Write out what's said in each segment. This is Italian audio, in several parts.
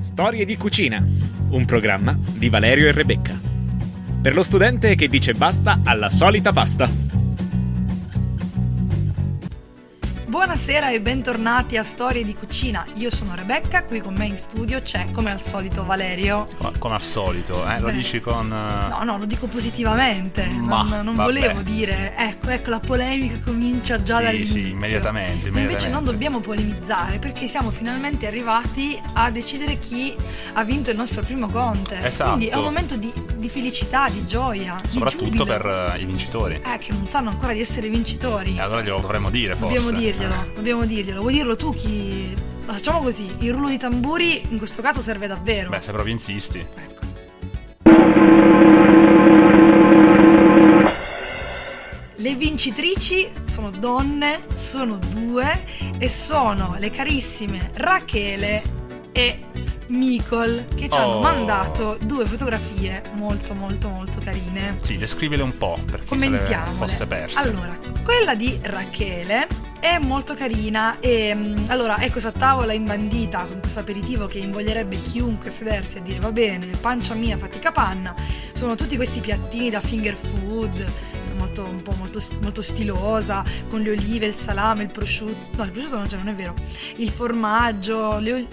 Storie di cucina, un programma di Valerio e Rebecca. Per lo studente che dice basta alla solita pasta. Buonasera e bentornati a Storie di Cucina. Io sono Rebecca, qui con me in studio c'è come al solito Valerio. Come al solito, eh? lo Beh, dici con... eh, No, no, lo dico positivamente. Ma, non non volevo dire, ecco, ecco, la polemica comincia già Sì, dall'inizio. sì, immediatamente, E Invece immediatamente. non dobbiamo polemizzare perché siamo finalmente arrivati a decidere chi ha vinto il nostro primo contest. Esatto. Quindi è un momento di, di felicità, di gioia, di Soprattutto giubilo. per eh, i vincitori. Eh, che non sanno ancora di essere vincitori. E allora glielo dovremmo dire forse. Dobbiamo dirglielo, dobbiamo dirglielo. Vuoi dirlo tu chi... Facciamo così, il rullo di tamburi in questo caso serve davvero. Beh, se proprio insisti. Ecco. Le vincitrici sono donne, sono due e sono le carissime Rachele e Micol che ci hanno Oh. mandato due fotografie molto molto molto carine. Sì, descrivile un po' per chi se le Commentiamole. fosse perse. Allora, quella di Rachele è molto carina e mm, allora è questa tavola imbandita con questo aperitivo che invoglierebbe chiunque sedersi e dire va bene, pancia mia, fatica panna. Sono tutti questi piattini da finger food. Molto, un po' molto, molto stilosa, con le olive, il salame, il prosciutto. No, il prosciutto non c'è, non è vero. Il formaggio, le ol-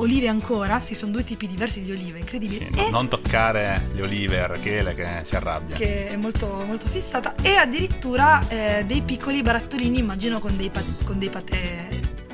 olive ancora. Sì, sono due tipi diversi di olive, incredibile. Sì, E- non toccare le olive a Rachele che si arrabbia. che è molto, molto fissata e addirittura eh, dei piccoli barattolini immagino con dei, pa- con dei patè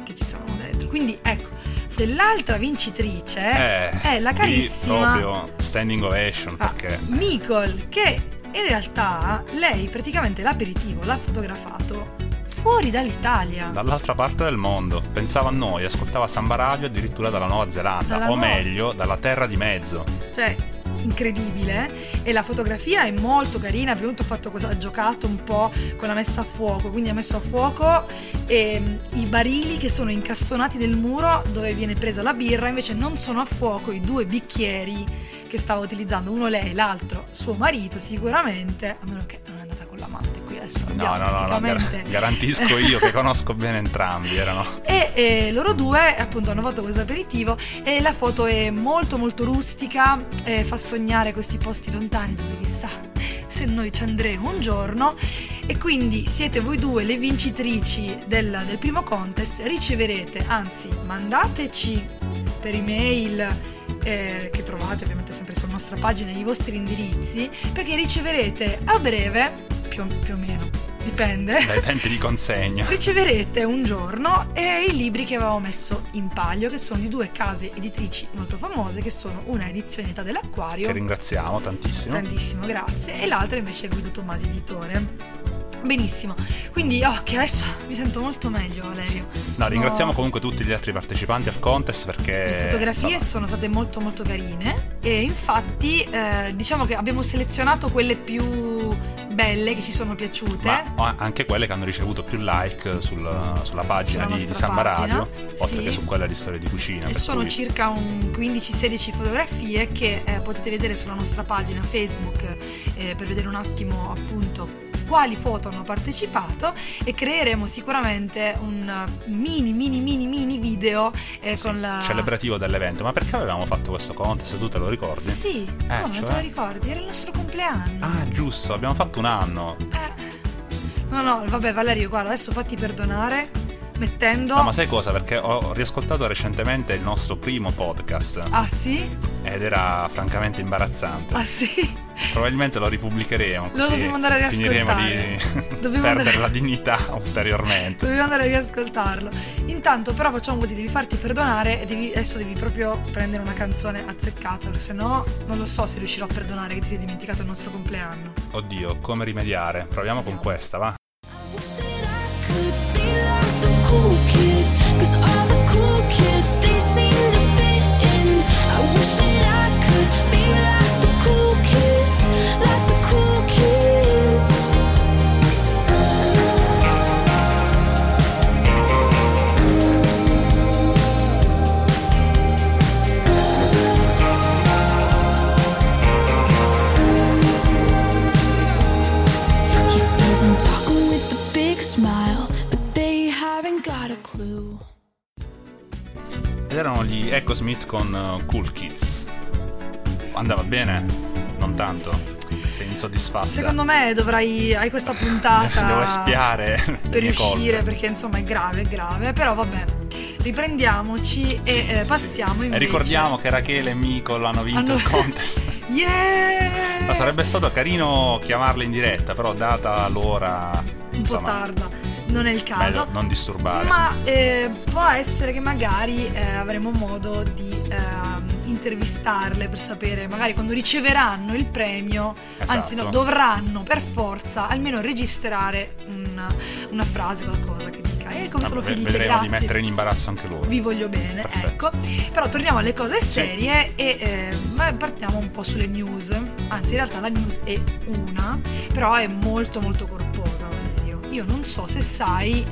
che ci sono dentro quindi ecco dell'altra vincitrice Eh, è la carissima proprio standing ovation ah, perché... Nicole che in realtà lei praticamente l'aperitivo l'ha fotografato fuori dall'Italia. Dall'altra parte del mondo, pensava a noi, ascoltava Samba Radio addirittura dalla Nuova Zelanda, Dalla o Nuova- meglio, dalla terra di mezzo. cioè incredibile e la fotografia è molto carina tutto ha fatto cosa- ha giocato un po' con la messa a fuoco quindi ha messo a fuoco ehm, i barili che sono incastonati nel muro dove viene presa la birra invece non sono a fuoco i due bicchieri che stava utilizzando uno lei l'altro suo marito sicuramente a meno che non con l'amante qui adesso. No, no, no, no, gar- garantisco io che conosco bene entrambi, erano... e eh, loro due appunto hanno fatto questo aperitivo e la foto è molto molto rustica, eh, fa sognare questi posti lontani dove chissà se noi ci andremo un giorno. E quindi siete voi due le vincitrici del, del primo contest, riceverete, anzi mandateci per email eh, che trovate ovviamente sempre sulla nostra pagina i vostri indirizzi perché riceverete a breve, più, più o meno, dipende. dai tempi di consegna. Riceverete un giorno eh, i libri che avevamo messo in palio, che sono di due case editrici molto famose, che sono una edizione Età dell'Acquario, Che ringraziamo tantissimo. tantissimo grazie, e l'altra invece è Guido Tomasi Editore. Benissimo, quindi oh, che adesso mi sento molto meglio Valerio. No, Sono- ringraziamo comunque tutti gli altri partecipanti al contest perché... Le fotografie insomma, sono state molto molto carine e infatti eh, diciamo che abbiamo selezionato quelle più belle che ci sono piaciute. ma anche quelle che hanno ricevuto più like sul- sulla pagina Sulla di, di Samba pagina, Radio, oltre sì. che su quella di Storie di Cucina. E sono cui- circa un 15-16 fotografie che eh, potete vedere sulla nostra pagina Facebook eh, per vedere un attimo appunto quali foto hanno partecipato e creeremo sicuramente un mini mini mini mini video eh, sì, con la celebrativo dell'evento. Ma perché avevamo fatto questo contest? Tu te lo ricordi? Sì, Eh, come cioè? te lo ricordi? Era il nostro compleanno. Ah, giusto, abbiamo fatto un anno. Eh. No, no, vabbè Valerio, guarda, adesso fatti perdonare mettendo No, ma sai cosa? Perché ho riascoltato recentemente il nostro primo podcast Ah sì? ed era francamente imbarazzante. Ah sì? Probabilmente lo ripubblicheremo. Lo dobbiamo andare a Finiremo di riascoltare. Dobbiamo perdere andare- la dignità ulteriormente. Dovevo andare a riascoltarlo. Intanto, però, facciamo così: devi farti perdonare e devi- adesso devi proprio prendere una canzone azzeccata, perché sennò non lo so se riuscirò a perdonare che ti sei dimenticato il nostro compleanno. Oddio, come rimediare? Proviamo con questa, va? Echo Smith con eh, Cool Kids. Andava bene? Non tanto. Sei insoddisfatta? Secondo me dovrai. Hai questa puntata. Devo espiare per uscire colpe. perché insomma è grave, è grave. Però vabbè, riprendiamoci e Sì, eh, sì, passiamo sì. invece. E ricordiamo che Rachele e Micol hanno vinto Hanno- il contest. Yeah! Ma sarebbe stato carino chiamarle in diretta, però data l'ora un po' insomma, tarda, non è il caso. meglio non disturbare. Ma eh, può essere che magari eh, avremo modo di ehm, intervistarle per sapere, magari quando riceveranno il premio, anzi no, Esatto. dovranno per forza almeno registrare una, una frase, qualcosa che dica, eh come sono Vabbè, felice, vedremo di grazie. mettere in imbarazzo anche loro. Vi voglio bene, Perfetto. ecco. Però torniamo alle cose serie e eh, partiamo un po' sulle news. Anzi, in realtà la news è una, però è molto molto corposa. Io non so se sai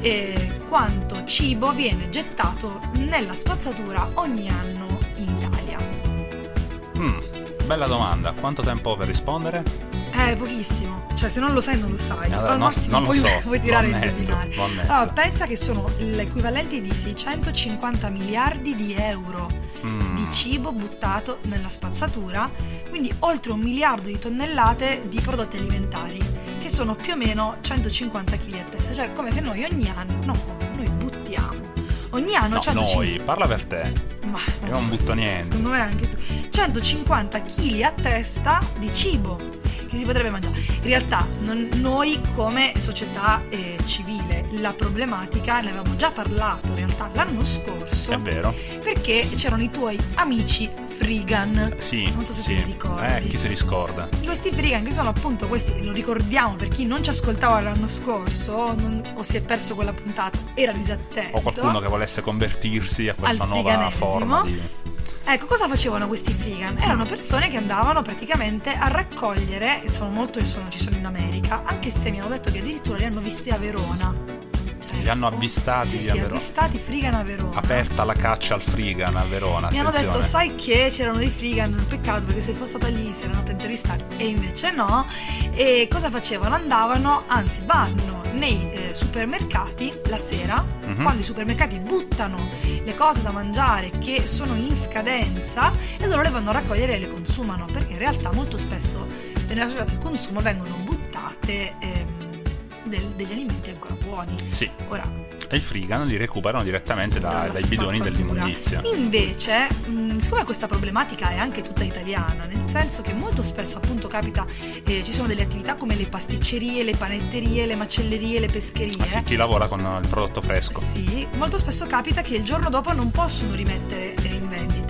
eh, quanto cibo viene gettato nella spazzatura ogni anno in Italia. Mm, bella domanda. Quanto tempo ho per rispondere? Eh, pochissimo. Cioè, se non lo sai, non lo sai. Allora, Al no, massimo non lo puoi, so, puoi tirare il indovinare. ammetto. Allora, pensa che sono l'equivalente di 650 miliardi di euro Mm, di cibo buttato nella spazzatura, quindi oltre un miliardo di tonnellate di prodotti alimentari, che sono più o meno 150 kg a testa, cioè come se noi ogni anno, no noi buttiamo, ogni anno No, 150 noi, parla per te. ma Io non butto niente. Secondo me anche tu. 150 kg a testa di cibo che si potrebbe mangiare. In realtà non- noi come società eh, civile la problematica ne avevamo già parlato in realtà l'anno scorso È vero? perché c'erano i tuoi amici Frigan. Sì. Non so se sì. te li ricordi. Eh, chi si riscorda? Questi Frigan che sono appunto questi, lo ricordiamo per chi non ci ascoltava l'anno scorso non- o si è perso quella puntata, era disattento. O qualcuno che volesse convertirsi a questa nuova forma di... Ecco, cosa facevano questi Frigan? Erano persone che andavano praticamente a raccogliere, e sono molto, sono, ci sono in America, anche se mi hanno detto che addirittura li hanno visti a Verona. Li hanno avvistati Sì, a sì, Verona. avvistati Frigan a Verona. Aperta la caccia al Frigan a Verona, Mi hanno detto, sai che c'erano dei Frigan, peccato perché se fosse stata lì sarei andata a intervistare e invece no. E cosa facevano? Andavano, anzi vanno nei eh, supermercati la sera, Mhm. quando i supermercati buttano le cose da mangiare che sono in scadenza e loro le vanno a raccogliere e le consumano, perché in realtà molto spesso nella società del consumo vengono buttate ehm, del- degli alimenti ancora buoni. Sì, Ora, e il Frigan li recuperano direttamente da- dai bidoni dell'immondizia. Invece, mh, siccome questa problematica è anche tutta italiana, nel senso che molto spesso appunto capita, eh, ci sono delle attività come le pasticcerie, le panetterie, le macellerie, le pescherie. Ah sì, chi lavora con il prodotto fresco. Sì, molto spesso capita che il giorno dopo non possono rimettere eh, in vendita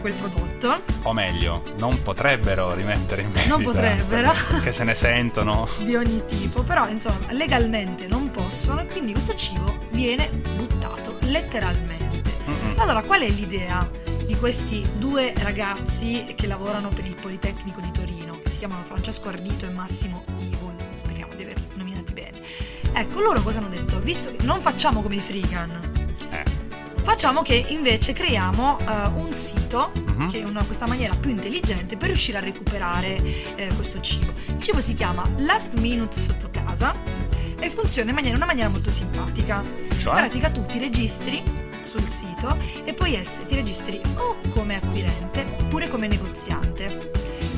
quel prodotto O meglio, non potrebbero rimettere in vendita. Non potrebbero. Perché se ne sentono. di ogni tipo, però insomma legalmente non possono quindi questo cibo viene buttato letteralmente. Mm-mm. Allora, qual è l'idea di questi due ragazzi che lavorano per il Politecnico di Torino, che si chiamano Francesco Ardito e Massimo Ivol? Speriamo di averli nominati bene. Ecco, loro cosa hanno detto? Visto che non facciamo come i Frigan, Eh, facciamo che invece creiamo eh, un sito Mhm. che è una, questa maniera più intelligente per riuscire a recuperare eh, questo cibo. Il cibo si chiama Last Minute sotto casa e funziona in maniera, una maniera molto simpatica. In cioè? pratica tu ti registri sul sito e poi esse ti registri o come acquirente oppure come negoziante.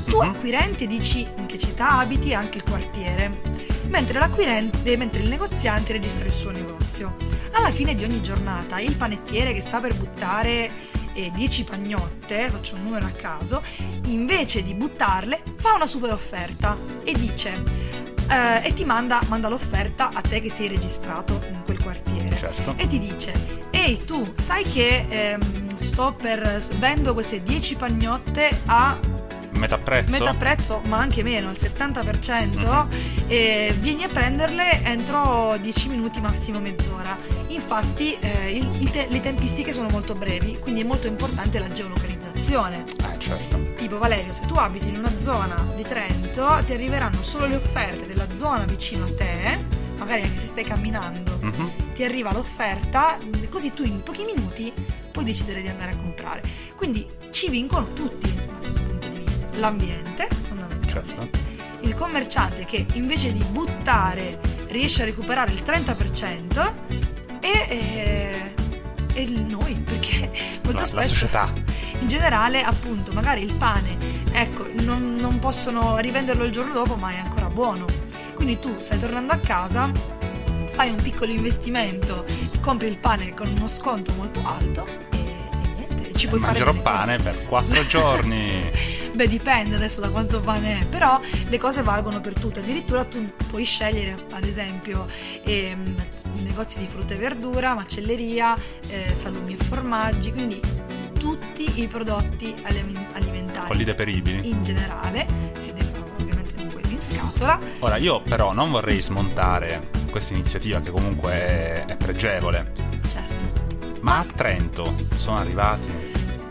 Tu Mhm. acquirente dici in che città abiti e anche il quartiere, mentre l'acquirente, mentre il negoziante registra il suo negozio. Alla fine di ogni giornata il panettiere che sta per buttare eh, 10 pagnotte, faccio un numero a caso, invece di buttarle fa una super offerta e dice eh, e ti manda, manda l'offerta a te che sei registrato in quel quartiere Certo. e ti dice ehi tu sai che ehm, sto per vendo queste 10 pagnotte a Metà prezzo? metà prezzo ma anche meno al 70% Mhm. e vieni a prenderle entro 10 minuti massimo mezz'ora infatti eh, il- il te- le tempistiche sono molto brevi quindi è molto importante la geolocalizzazione Eh, certo. Tipo Valerio, se tu abiti in una zona di Trento, ti arriveranno solo le offerte della zona vicino a te, magari anche se stai camminando, Mhm. ti arriva l'offerta, così tu in pochi minuti puoi decidere di andare a comprare. Quindi ci vincono tutti L'ambiente, fondamentalmente. Certo. Il commerciante che invece di buttare riesce a recuperare il 30% e, eh, e noi, perché la spesso società. in generale appunto magari il pane ecco non, non possono rivenderlo il giorno dopo ma è ancora buono quindi tu stai tornando a casa fai un piccolo investimento compri il pane con uno sconto molto alto e, e niente ci puoi fare Mangerò pane cose. per quattro giorni. Beh, dipende adesso da quanto pane è, però le cose valgono per tutte. Addirittura tu puoi scegliere, ad esempio, ehm, negozi di frutta e verdura, macelleria, eh, salumi e formaggi, quindi tutti i prodotti alimentari Quelli deperibili. in generale, si devono ovviamente non quelli in scatola. Ora, io però non vorrei smontare questa iniziativa che comunque è, è pregevole. Certo. Ma a Trento sono arrivati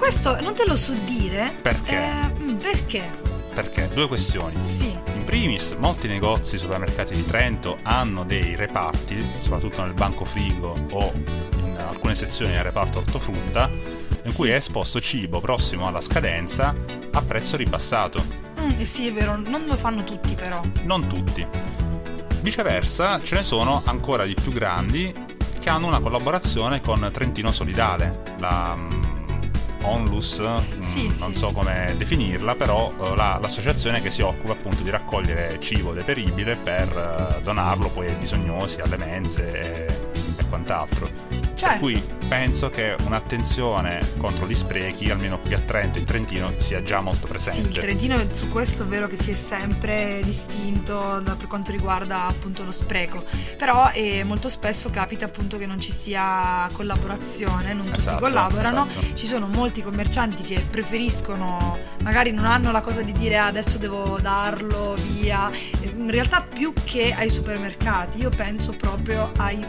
Questo non te lo so dire. Perché? eh, mm, perché? perché due questioni. Sì. In primis, molti negozi, supermercati di Trento hanno dei reparti, soprattutto nel banco frigo o in alcune sezioni del reparto ortofrutta, in cui Sì. è esposto cibo prossimo alla scadenza a prezzo ribassato. Mm, eh sì, è vero, non lo fanno tutti però. Non tutti. Viceversa, ce ne sono ancora di più grandi che hanno una collaborazione con Trentino Solidale, la Onlus, mm, Sì, non sì. so come definirla, però eh, la- l'associazione che si occupa appunto di raccogliere cibo deperibile per eh, donarlo poi ai bisognosi, alle mense e quant'altro. Certo. Per cui penso che un'attenzione contro gli sprechi, almeno qui a Trento, in Trentino, sia già molto Sì, il presente. Trentino su questo è vero che si è sempre distinto da- per quanto riguarda appunto lo spreco, però eh, molto spesso capita appunto che non ci sia collaborazione, non tutti Esatto, collaborano, esatto. ci sono molti commercianti che preferiscono, magari non hanno la cosa di dire "Ah, adesso devo darlo via, in realtà più che ai supermercati, io penso proprio ai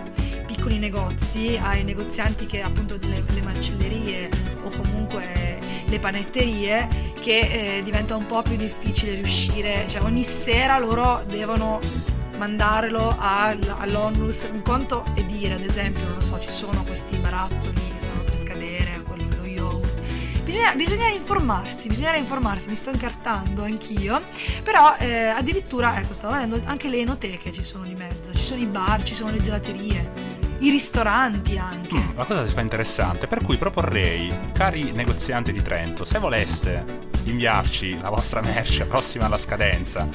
piccoli negozi, ai negozianti che appunto le, le macellerie o comunque le panetterie che eh, diventa un po' più difficile riuscire, cioè ogni sera loro devono mandarlo al- all'onlus, un conto è dire ad esempio, non lo so, ci sono questi barattoli che stanno per scadere, quello lo yogurt. Bisogna, bisogna informarsi, bisogna informarsi, mi sto incartando anch'io, però eh, addirittura, ecco, stavo vedendo, anche le enoteche ci sono di mezzo, ci sono i bar, ci sono le gelaterie, i ristoranti anche. Mm, la cosa si fa interessante, per cui proporrei, cari negozianti di Trento, se voleste inviarci la vostra merce prossima alla scadenza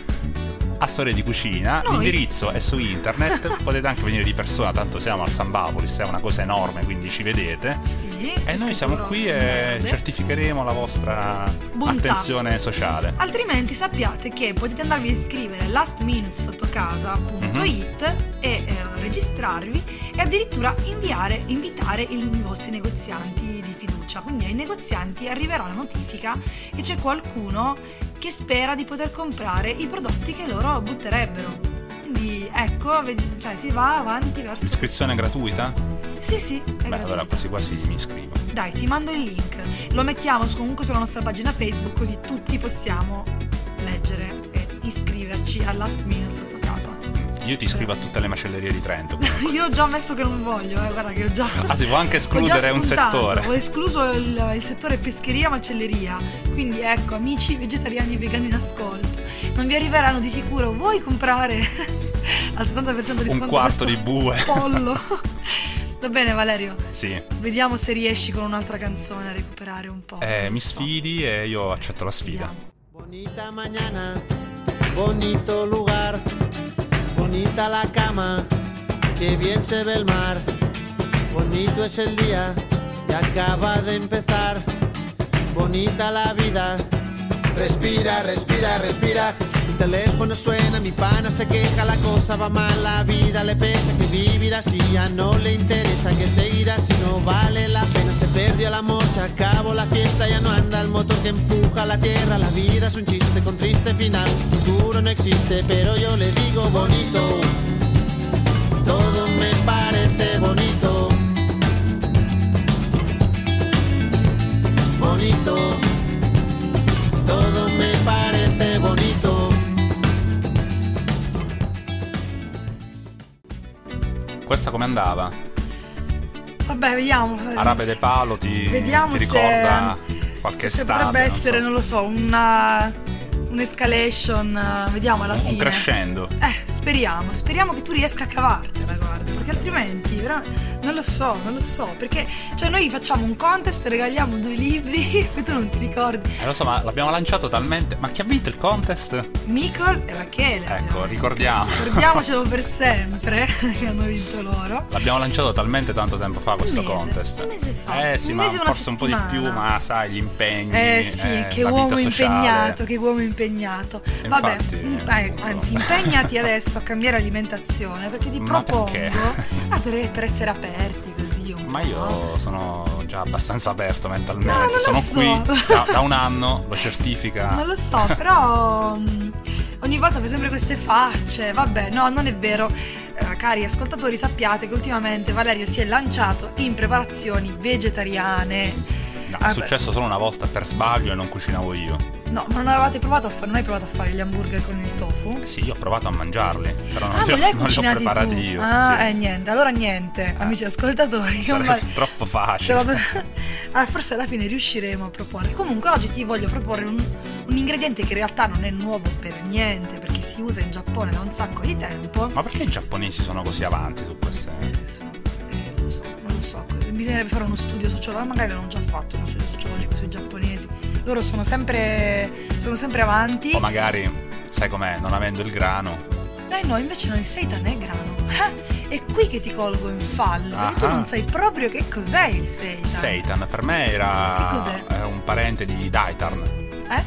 a Storie di Cucina, Noi? l'indirizzo è su internet, potete anche venire di persona, tanto siamo al San Bapolis, è una cosa enorme, quindi ci vedete. Sì, E noi siamo qui e certificheremo la vostra Bontà. attenzione sociale. Altrimenti sappiate che potete andarvi a iscrivere a lastminutessottocasa.it e eh, registrarvi e addirittura inviare, invitare i, i vostri negozianti di fiducia. Quindi ai negozianti arriverà la notifica che c'è qualcuno che spera di poter comprare i prodotti che loro butterebbero. Quindi ecco, cioè si va avanti verso... Iscrizione gratuita? Sì, sì, Beh, allora quasi quasi mi iscrivo. Dai, ti mando il link. Lo mettiamo comunque sulla nostra pagina Facebook così tutti possiamo leggere e iscriverci a Last Minute. Io ti iscrivo a tutte le macellerie di Trento. Io ho già messo che non voglio, eh, guarda che ho già... Ah, si può anche ho già escludere un settore. Ho escluso il, il settore pescheria macelleria. Quindi ecco, amici vegetariani e vegani in ascolto. Non vi arriveranno di sicuro. Vuoi comprare al 70% di sconto Un quarto di bue. pollo? Va bene Valerio, Sì. vediamo se riesci con un'altra canzone a recuperare un po'. Eh, mi so. sfidi e io accetto la sfida. Vediamo. Bonita mañana, bonito lugar, bonita la cama, que bien se ve el mar. Bonito es el día que acaba de empezar. Bonita la vida. Respira, respira, respira. El teléfono suena, mi pana se queja, la cosa va mal, la vida le pesa, que vivir así ya no le interesa, que seguir así no vale la pena. Se perdió el amor, se acabó la fiesta, ya no anda el motor que empuja la tierra. La vida es un chiste con triste final, futuro no existe, pero bonito. Todo me parece bonito. Bonito. Todo me parece bonito. Questa come andava? Vabbè, vediamo. Arabe de Palo ti, Vediamo ti se- ricorda qualche se estate? potrebbe non so. essere, non lo so, una un'escalation, eh, vediamo alla un, fine. un crescendo. Eh, speriamo, speriamo che tu riesca a cavartela, guarda, perché altrimenti vera- non lo so, non lo so, perché cioè noi facciamo un contest, regaliamo due libri, e tu non ti ricordi. Eh, lo so, ma l'abbiamo lanciato talmente. Ma chi ha vinto il contest? Mikol e Rachele. Ecco, ricordiamo. Ricordiamocelo per sempre che hanno vinto loro. L'abbiamo lanciato talmente tanto tempo fa questo mese, contest. un mese fa, Eh sì, un ma e forse un po' di più, settimana. ma sai, gli impegni. Eh sì, eh, che uomo impegnato, che uomo impegnato. Vabbè, Infatti, mm, eh, eh, anzi, impegnati adesso a cambiare alimentazione perché ti Ma propongo perché? ah, per, per essere aperti così. Un Ma po'. io sono già abbastanza aperto mentalmente. No, non lo sono so. qui da, da un anno, lo certifica. Non lo so, però mm, ogni volta fai sempre queste facce. Vabbè, no, non è vero. Eh, cari ascoltatori, sappiate che ultimamente Valerio si è lanciato in preparazioni vegetariane. No, Ah, è successo solo una volta per sbaglio e non cucinavo io. No, ma non avevate provato a fare, non hai provato a fare gli hamburger con il tofu? Sì, io ho provato a mangiarli, però non, ah, li, ma ho, non li ho preparati tu? io. Ah, sì. eh, niente. Allora niente, amici ascoltatori. Sarebbe va- troppo facile. do- Ah, forse alla fine riusciremo a proporre. Comunque oggi ti voglio proporre un, un ingrediente che in realtà non è nuovo per niente, perché si usa in Giappone da un sacco di tempo. Ma perché i giapponesi sono così avanti su queste? Eh, sono- eh, non so, non so. Bisognerebbe fare uno studio sociologico, magari l'hanno già fatto uno studio sociologico sui giapponesi. Loro sono sempre, sono sempre avanti. O magari, sai com'è, non avendo il grano. Eh no, invece no, il seitan è grano. Ah, è qui che ti colgo in fallo, perché tu Ah. non sai proprio che cos'è il seitan. Seitan per me era Che cos'è? eh, un parente di Daitarn. Eh?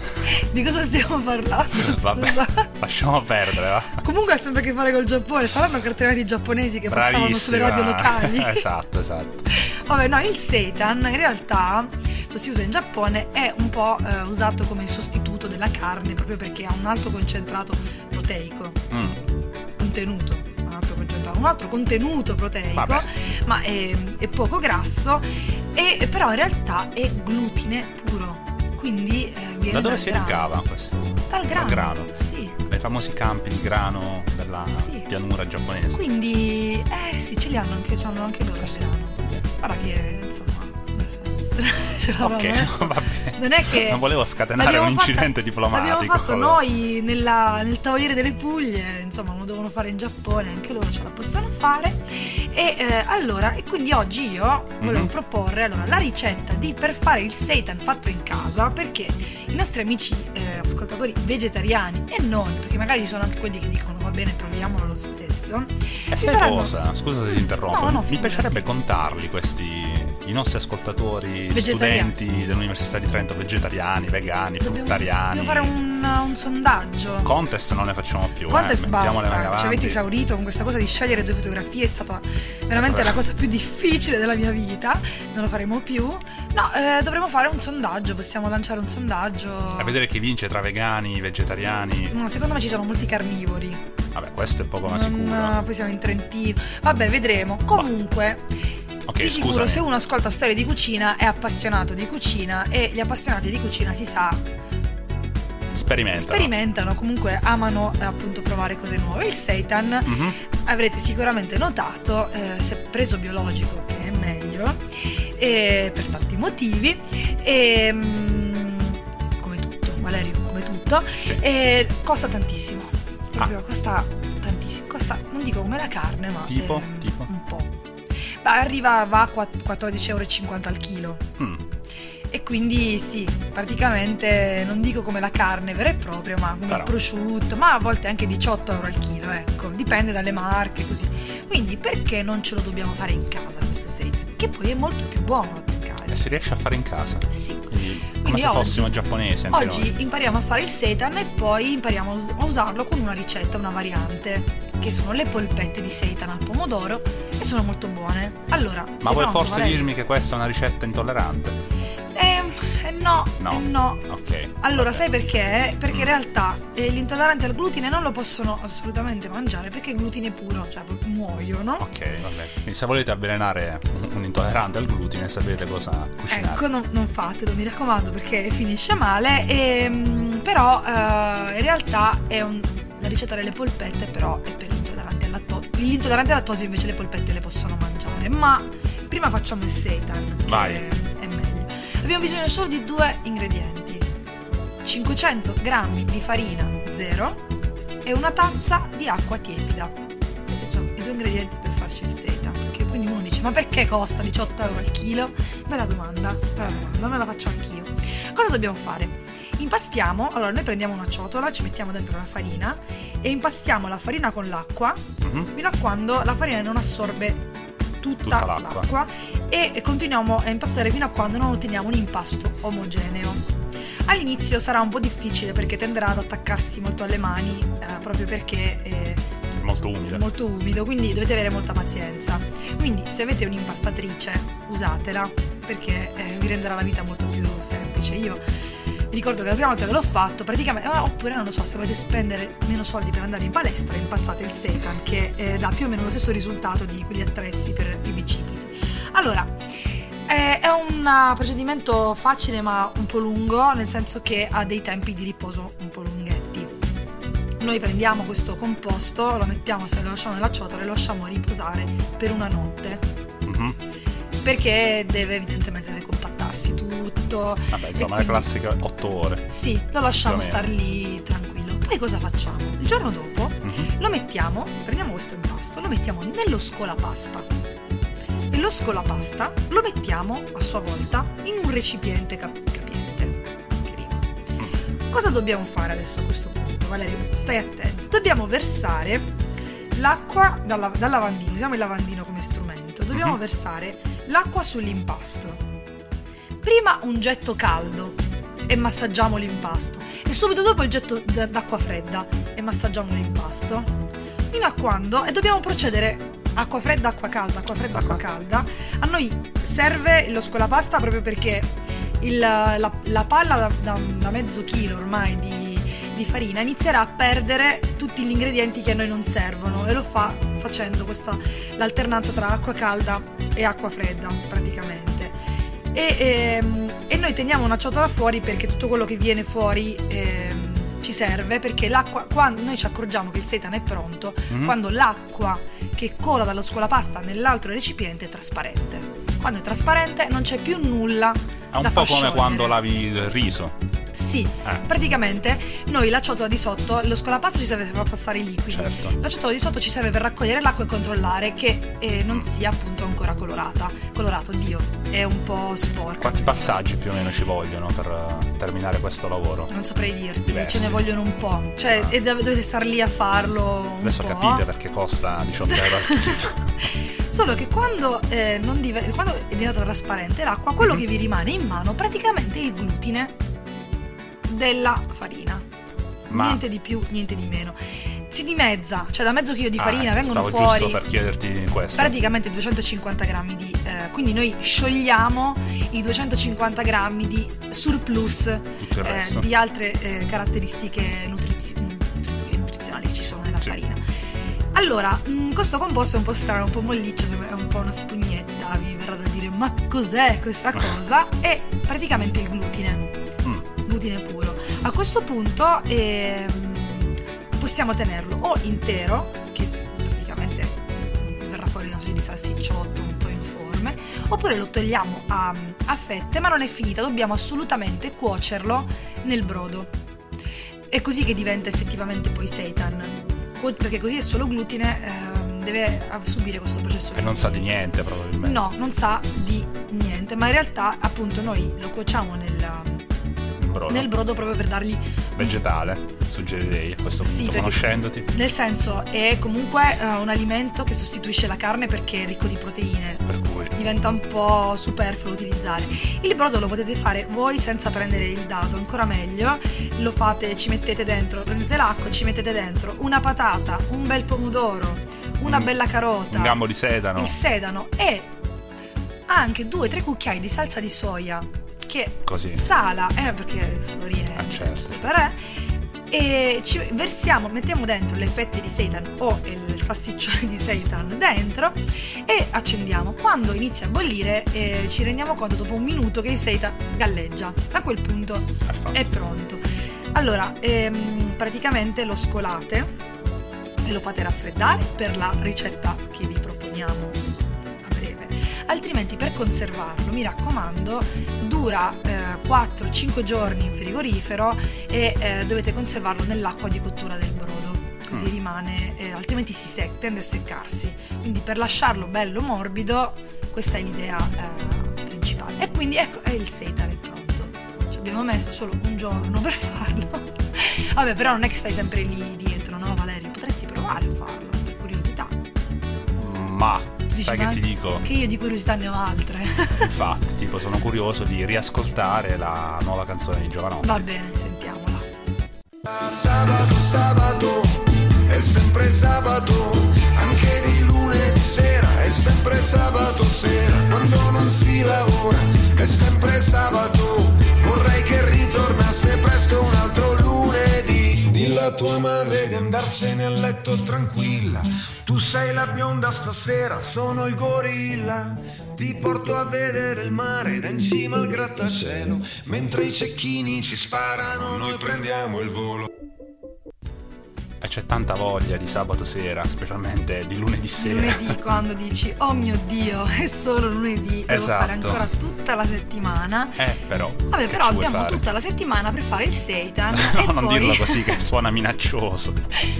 di cosa stiamo parlando? Vabbè, Scusa. lasciamo perdere, va. Comunque ha sempre a che fare col Giappone. Saranno cartellati giapponesi che passavano sulle radio locali. esatto, esatto. Vabbè, no, il seitan in realtà lo si usa in Giappone, è un po' eh, usato come sostituto della carne proprio perché ha un alto concentrato proteico. Mm. Contenuto. Un altro, concentrato, un altro contenuto proteico, Vabbè. ma è, è poco grasso, e però in realtà è glutine puro. Quindi eh, viene Da dove dal si grano. ricava questo? Dal grano. Sì. Nei famosi campi di grano della Sì. pianura giapponese. Quindi, eh sì, ce li hanno anche, ce l'hanno anche loro il grano. Guarda che, insomma, ce l'avevamo Ok, messo. vabbè. Non è che Non volevo scatenare un fatta- incidente diplomatico. L'abbiamo fatto noi nella- nel Tavoliere delle Puglie, insomma, lo devono fare in Giappone, anche loro ce la possono fare. E eh, allora, e quindi oggi io volevo Mhm. proporre allora, la ricetta di per fare il seitan fatto in casa, perché i nostri amici eh, ascoltatori vegetariani e non, perché magari ci sono anche quelli che dicono va bene, proviamolo lo stesso. E sai saranno- cosa? Scusa se ti interrompo. No, no, Mi piacerebbe contarli questi i nostri ascoltatori, studenti dell'Università di Trento, vegetariani, vegani, Dobbiamo, fruttariani. dobbiamo fare un, un sondaggio. Contest non ne facciamo più. Contest eh. le mani basta, ci avete esaurito con questa cosa di scegliere due fotografie, è stata veramente la cosa più difficile della mia vita, non lo faremo più. No, eh, dovremo fare un sondaggio, possiamo lanciare un sondaggio. A vedere chi vince tra vegani, vegetariani. Ma secondo me ci sono molti carnivori. Vabbè, questo è poco ma sicuro. poi siamo in Trentino. Vabbè, vedremo. Comunque, Ok, di sicuro scusami. se uno ascolta storie di cucina è appassionato di cucina e gli appassionati di cucina si sa Sperimenta. sperimentano, comunque amano eh, appunto provare cose nuove. Il seitan Mhm. avrete sicuramente notato, eh, se preso biologico, che è meglio, e per tanti motivi, e, mm, come tutto, Valerio, come tutto, Sì. costa tantissimo. Proprio costa tantissimo. Costa, non dico come la carne, ma Tipo? ehm, Tipo? un po'. Beh, arriva va a quatt- 14,50 euro al chilo. Mm. E quindi sì, praticamente non dico come la carne vera e propria, ma come Però. il prosciutto, ma a volte anche 18 euro al chilo, ecco, dipende dalle marche così. Quindi perché non ce lo dobbiamo fare in casa questo seitan? Che poi è molto più buono. E si riesce a fare in casa. Sì. Quindi, come Quindi se oggi- fossimo giapponesi. anche Oggi noi. impariamo a fare il seitan e poi impariamo a usarlo con una ricetta, una variante, che sono le polpette di seitan al pomodoro e sono molto buone. Allora, Ma vuoi pronto, forse Valerio? dirmi che questa è una ricetta intollerante? Eh, eh no, No. no. Ok. Allora, sai perché? Perché in Mm. realtà eh, gli intolleranti al glutine non lo possono assolutamente mangiare perché il glutine è puro, cioè muoiono. Ok, vabbè. Quindi se volete avvelenare un- intollerante al glutine, sapete cosa cucinare. Ecco, non, non fatelo, mi raccomando, perché finisce male. ehm, però eh, in realtà è un- la ricetta delle polpette, però è per gli intolleranti al lattosio. Gli intolleranti al lattosio invece le polpette le possono mangiare. Ma prima facciamo il seitan, che Vai. Meglio. Abbiamo bisogno solo di due ingredienti: 500 g di farina zero e una tazza di acqua tiepida. Questi sono i due ingredienti per farci il seitan. Che quindi uno dice: Ma perché costa 18 euro al chilo? Bella domanda, bella domanda, me la faccio anch'io. Cosa dobbiamo fare? Impastiamo, allora noi prendiamo una ciotola, ci mettiamo dentro la farina e impastiamo la farina con l'acqua Mhm. fino a quando la farina non assorbe tutta, Tutta l'acqua. l'acqua e continuiamo a impastare fino a quando non otteniamo un impasto omogeneo. All'inizio sarà un po' difficile perché tenderà ad attaccarsi molto alle mani eh, proprio perché è Molto umile. molto umido, quindi dovete avere molta pazienza. Quindi se avete un'impastatrice usatela perché eh, vi renderà la vita molto più semplice. Io ricordo che la prima volta che l'ho fatto, praticamente, ah, oppure non lo so, se volete spendere meno soldi per andare in palestra, impastate il seitan che eh, dà più o meno lo stesso risultato di quegli attrezzi per i bicipiti. Allora, eh, è un uh, procedimento facile ma un po' lungo, nel senso che ha dei tempi di riposo un po' lunghetti. Noi prendiamo questo composto, lo mettiamo, se lo lasciamo nella ciotola e lo lasciamo riposare per una notte. Mhm. Perché deve evidentemente deve compattarsi tutto. Vabbè, insomma, quindi- classiche 8 ore. Sì, lo lasciamo star lì tranquillo. Poi cosa facciamo? Il giorno dopo Mhm. lo mettiamo, prendiamo questo impasto, lo mettiamo nello scolapasta. E lo scolapasta lo mettiamo a sua volta in un recipiente cap- capiente. rima. Cosa dobbiamo fare adesso a questo punto? Valerio, stai attento. Dobbiamo versare l'acqua dal, dal lavandino, usiamo il lavandino come strumento. Dobbiamo Mhm. versare l'acqua sull'impasto. Prima un getto caldo e massaggiamo l'impasto e subito dopo il getto d'acqua fredda e massaggiamo l'impasto fino a quando e dobbiamo procedere acqua fredda, acqua calda, acqua fredda, acqua calda. A noi serve lo scolapasta proprio perché il- la, la palla da, da- da mezzo chilo ormai di, di farina inizierà a perdere tutti gli ingredienti che a noi non servono e lo fa facendo questa l'alternanza tra acqua calda e acqua fredda praticamente. E, ehm, e noi teniamo una ciotola fuori perché tutto quello che viene fuori ehm, ci serve perché l'acqua quando noi ci accorgiamo che il seitan è pronto Mhm. quando l'acqua che cola dallo scolapasta nell'altro recipiente è trasparente quando è trasparente non c'è più nulla È un po' come quando lavi il riso. Sì Eh. praticamente noi la ciotola di sotto lo scolapasta ci serve per far passare i liquidi Certo. la ciotola di sotto ci serve per raccogliere l'acqua e controllare che eh, non sia appunto ancora colorata colorato Dio è un po' sporca Quanti passaggi più o meno ci vogliono per eh, terminare questo lavoro? non saprei dirti, Diversi. ce ne vogliono un po'. Cioè, Ah. e dov- dovete star lì a farlo un Adesso po'. capite perché costa 18 euro. Solo che quando, eh, non dive- quando è diventata trasparente l'acqua, quello Mhm. che vi rimane in mano praticamente è il glutine della farina. Ma Niente di più, niente di meno. Si dimezza, cioè da mezzo chilo di farina Ah, vengono stavo fuori giusto per chiederti questo. praticamente 250 grammi di... eh, quindi noi sciogliamo i 250 grammi di surplus eh, di altre eh, caratteristiche nutritive, nutrizionali che ci sono nella Sì. farina. Allora, mh, questo composto è un po' strano, un po' molliccio, è un po' una spugnetta, vi verrà da dire ma cos'è questa cosa? È praticamente il glutine, Mm. Glutine puro. A questo punto ehm, possiamo tenerlo o intero, che praticamente verrà fuori una specie di salsicciotto un po' informe, oppure lo togliamo a, a fette, ma non è finita, dobbiamo assolutamente cuocerlo nel brodo. È così che diventa effettivamente poi seitan, perché così è solo glutine, ehm, deve subire questo processo. E non sa di niente probabilmente. No, non sa di niente, ma in realtà appunto noi lo cuociamo nel, brodo. nel brodo proprio per dargli Vegetale, suggerirei a questo Sì, punto, conoscendoti. Nel senso, è comunque eh, un alimento che sostituisce la carne perché è ricco di proteine. Per cui Diventa un po' superfluo utilizzare. Il brodo lo potete fare voi senza prendere il dado, ancora meglio. Lo fate, ci mettete dentro, prendete l'acqua e ci mettete dentro una patata, un bel pomodoro, una Un- bella carota, un gambo di sedano. il sedano e anche due o tre cucchiai di salsa di soia che Così. sala, eh, perché sono riente, Ah, certo. giusto per eh, e ci versiamo, mettiamo dentro le fette di seitan o il salsiccione di seitan dentro e accendiamo. Quando inizia a bollire eh, ci rendiamo conto dopo un minuto che il seitan galleggia. A quel punto è pronto. Allora, ehm, praticamente lo scolate e lo fate raffreddare per la ricetta che vi proponiamo a breve. Altrimenti per conservarlo, mi raccomando, dura eh, 4-5 giorni in frigorifero e eh, dovete conservarlo nell'acqua di cottura del brodo. Così così Mm. rimane, eh, altrimenti si sec- tende a seccarsi. Quindi per lasciarlo bello morbido, questa è l'idea eh, principale. E quindi ecco, è il seitan è pronto. Ci abbiamo messo solo un giorno per farlo. Vabbè, però non è che stai sempre lì dietro, no Valerio? Potresti provare a farlo, per curiosità. Ma Dici, sai che ti dico? Che io di curiosità ne ho altre. Infatti, tipo, sono curioso di riascoltare la nuova canzone di Giovanotti. Va bene, sentiamola. Sabato, sabato, è sempre sabato, anche di lunedì sera, è sempre sabato sera, quando non si lavora, è sempre sabato, vorrei che ritornasse presto un altro lunedì. Dillo a tua madre di andarsene a letto tranquilla, tu sei la bionda stasera, sono il gorilla, ti porto a vedere il mare da in cima al grattacielo, mentre i cecchini ci sparano, noi prendiamo il volo. E c'è tanta voglia di sabato sera, specialmente di lunedì sera. Lunedì quando dici oh mio dio è solo lunedì, devo Esatto. fare ancora tutta la settimana. Eh, però. Vabbè però abbiamo fare? tutta la settimana per fare il seitan No, non poi dirlo così che suona minaccioso.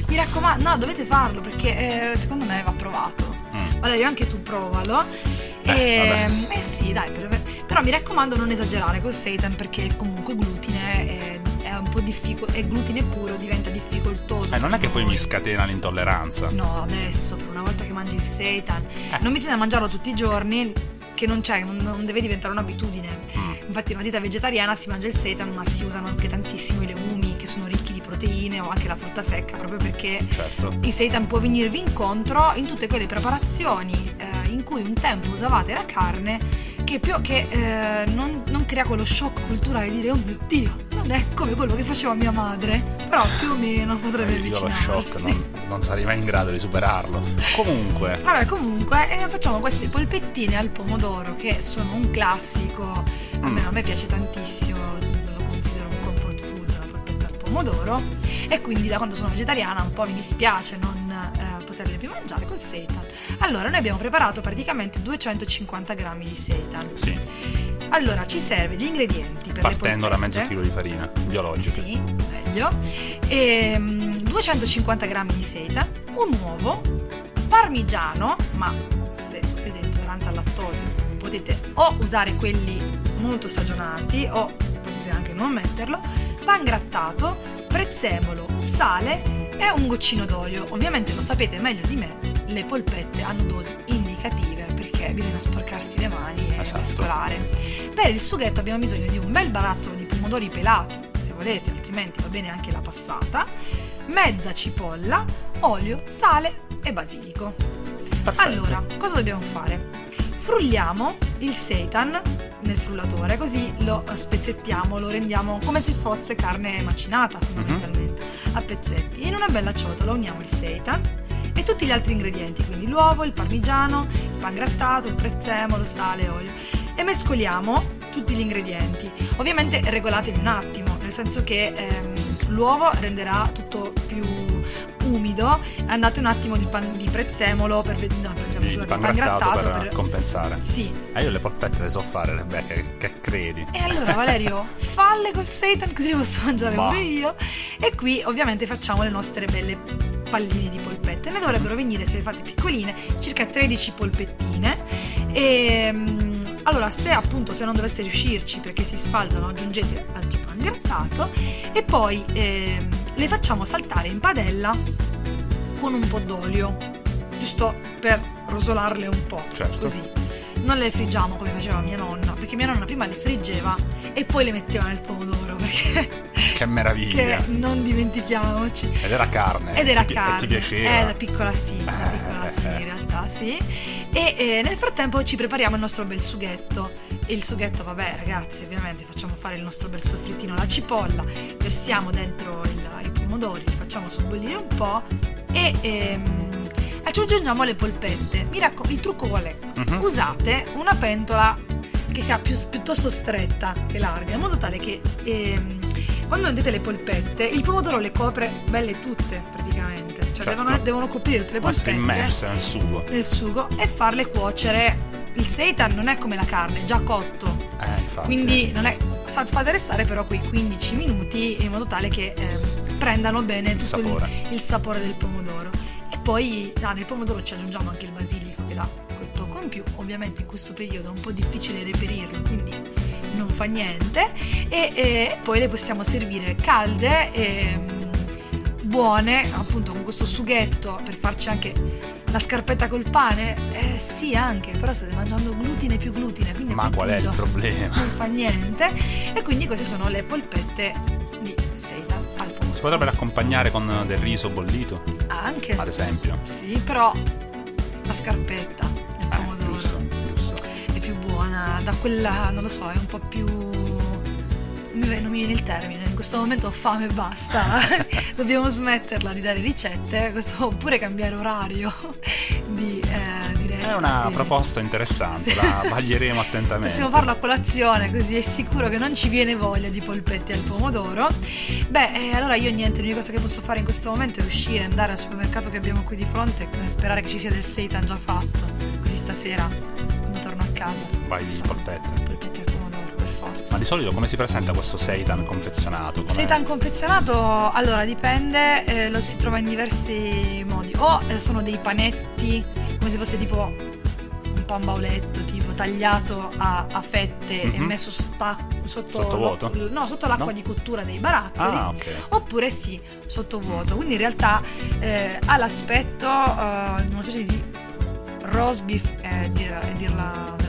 mi raccomando, no dovete farlo perché eh, secondo me va provato. Mm. Valerio anche tu provalo. Eh, E, eh sì dai, per- però mi raccomando non esagerare col seitan perché comunque glutine è, difficile, è glutine puro diventa difficoltoso. Eh, non è per che poi mi scatena l'intolleranza. No, adesso, una volta che mangi il seitan, Eh. non bisogna mangiarlo tutti i giorni, che non c'è, non, non deve diventare un'abitudine. Mm. Infatti, in una dieta vegetariana si mangia il seitan, ma si usano anche tantissimo i legumi che sono ricchi di proteine o anche la frutta secca, proprio perché Certo. il seitan può venirvi incontro in tutte quelle preparazioni eh, in cui un tempo usavate la carne che, più, che eh, non, non crea quello shock culturale di dire oh mio dio, non è come quello che faceva mia madre, però più o meno potrebbe Eh, Io lo shock non, non sarei mai in grado di superarlo. Comunque, Vabbè, comunque eh, facciamo queste polpettine al pomodoro che sono un classico. Almeno a me piace tantissimo, lo considero un comfort food la polpetta al pomodoro. E quindi da quando sono vegetariana un po' mi dispiace non eh, poterle più mangiare col seitan. Allora, noi abbiamo preparato praticamente 250 grammi di seitan. sì, Allora, ci serve gli ingredienti per partendo da mezzo chilo di farina biologica. Sì, meglio. Ehm, 250 grammi di seitan, un uovo, parmigiano, ma se soffrite di intolleranza al lattosio potete o usare quelli molto stagionati o potete anche non metterlo, pan grattato, prezzemolo, sale e un goccino d'olio. Ovviamente lo sapete meglio di me, le polpette hanno dosi indicative perché bisogna sporcarsi le mani e Esatto. mescolare. Per il sughetto abbiamo bisogno di un bel barattolo di pomodori pelati, se volete, altrimenti va bene anche la passata, mezza cipolla, olio, sale e basilico. Perfetto. Allora, cosa dobbiamo fare? Frulliamo il seitan nel frullatore, così lo spezzettiamo, lo rendiamo come se fosse carne macinata, fondamentalmente, a pezzetti. In una bella ciotola uniamo il seitan e tutti gli altri ingredienti, quindi l'uovo, il parmigiano, il pan grattato, il prezzemolo, sale e olio. E mescoliamo tutti gli ingredienti. Ovviamente regolatevi un attimo, nel senso che ehm, l'uovo renderà tutto più umido. Andate un attimo di, pan- di prezzemolo per vedere. No, prezzemolo, Di, di scusate, pan grattato per, per- compensare. Sì. Eh, io le polpette le so fare, Rebecca, che, che credi? E allora Valerio, falle col seitan così le posso mangiare Ma. pure io. E qui ovviamente facciamo le nostre belle palline di polpette. Ne dovrebbero venire, se le fate piccoline, circa 13 polpettine. E mm, allora, se appunto se non doveste riuscirci perché si sfaldano, aggiungete altro pan grattato e poi ehm, le facciamo saltare in padella con un po' d'olio, giusto per rosolarle un po', Certo. così. Non le friggiamo come faceva mia nonna, perché mia nonna prima le friggeva e poi le metteva nel pomodoro, perché Che meraviglia! che non dimentichiamoci. Ed era carne. Ed era ti, carne. Ti piaceva? Eh, da piccola sì, da piccola sì, in realtà sì. E eh, nel frattempo ci prepariamo il nostro bel sughetto. E il sughetto, vabbè, ragazzi, ovviamente facciamo fare il nostro bel soffrittino alla cipolla, versiamo dentro il- i pomodori, li facciamo sobbollire un po' e ehm, ci aggiungiamo le polpette. Mi raccomando, il trucco qual è? Mhm. Usate una pentola che sia più- piuttosto stretta che larga, in modo tale che ehm, quando mettete le polpette, il pomodoro le copre belle tutte praticamente. Cioè Certo. devono, devono coprire tutte le polpette immerse nel sugo. nel sugo e farle cuocere. Il seitan non è come la carne, è già cotto. Eh, infatti. Quindi non è, fate restare però quei 15 minuti in modo tale che ehm, prendano bene tutto il sapore. il sapore del pomodoro. E poi ah, nel pomodoro ci aggiungiamo anche il basilico che dà quel tocco in più. Ovviamente in questo periodo è un po' difficile reperirlo, quindi non fa niente. E, e poi le possiamo servire calde e mm, buone, appunto con questo sughetto per farci anche la scarpetta col pane. Eh sì, anche, però state mangiando glutine più glutine, quindi Ma qual è il punto problema? Non fa niente. E quindi queste sono le polpette di seitan al pomodoro. Si potrebbe accompagnare con del riso bollito, Anche. ad esempio. Sì, però la scarpetta, il Eh, pomodoro giusto, giusto. è più buona, da quella, non lo so, è un po' più... Non mi, viene il termine, in questo momento ho fame e basta. Dobbiamo smetterla di dare ricette, questo, oppure cambiare orario di eh, diretta. È una proposta interessante, Sì. la vaglieremo attentamente. Possiamo farlo a colazione, così è sicuro che non ci viene voglia di polpetti al pomodoro. Beh, eh, allora io niente, l'unica cosa che posso fare in questo momento è uscire, andare al supermercato che abbiamo qui di fronte e sperare che ci sia del seitan già fatto. Così stasera, quando torno a casa, Vai di sono polpette. Ma di solito come si presenta questo seitan confezionato? Com'è? Seitan confezionato, allora dipende, eh, lo si trova in diversi modi. O eh, sono dei panetti, come se fosse tipo un pan bauletto, tipo tagliato a, a fette e Mhm. messo sotta- sotto, Sottovuoto? no, sotto l'acqua No? di cottura dei barattoli. Ah, ok. Oppure sì, sottovuoto. Quindi in realtà eh, ha l'aspetto eh, di una specie di roast beef, eh, dirla veramente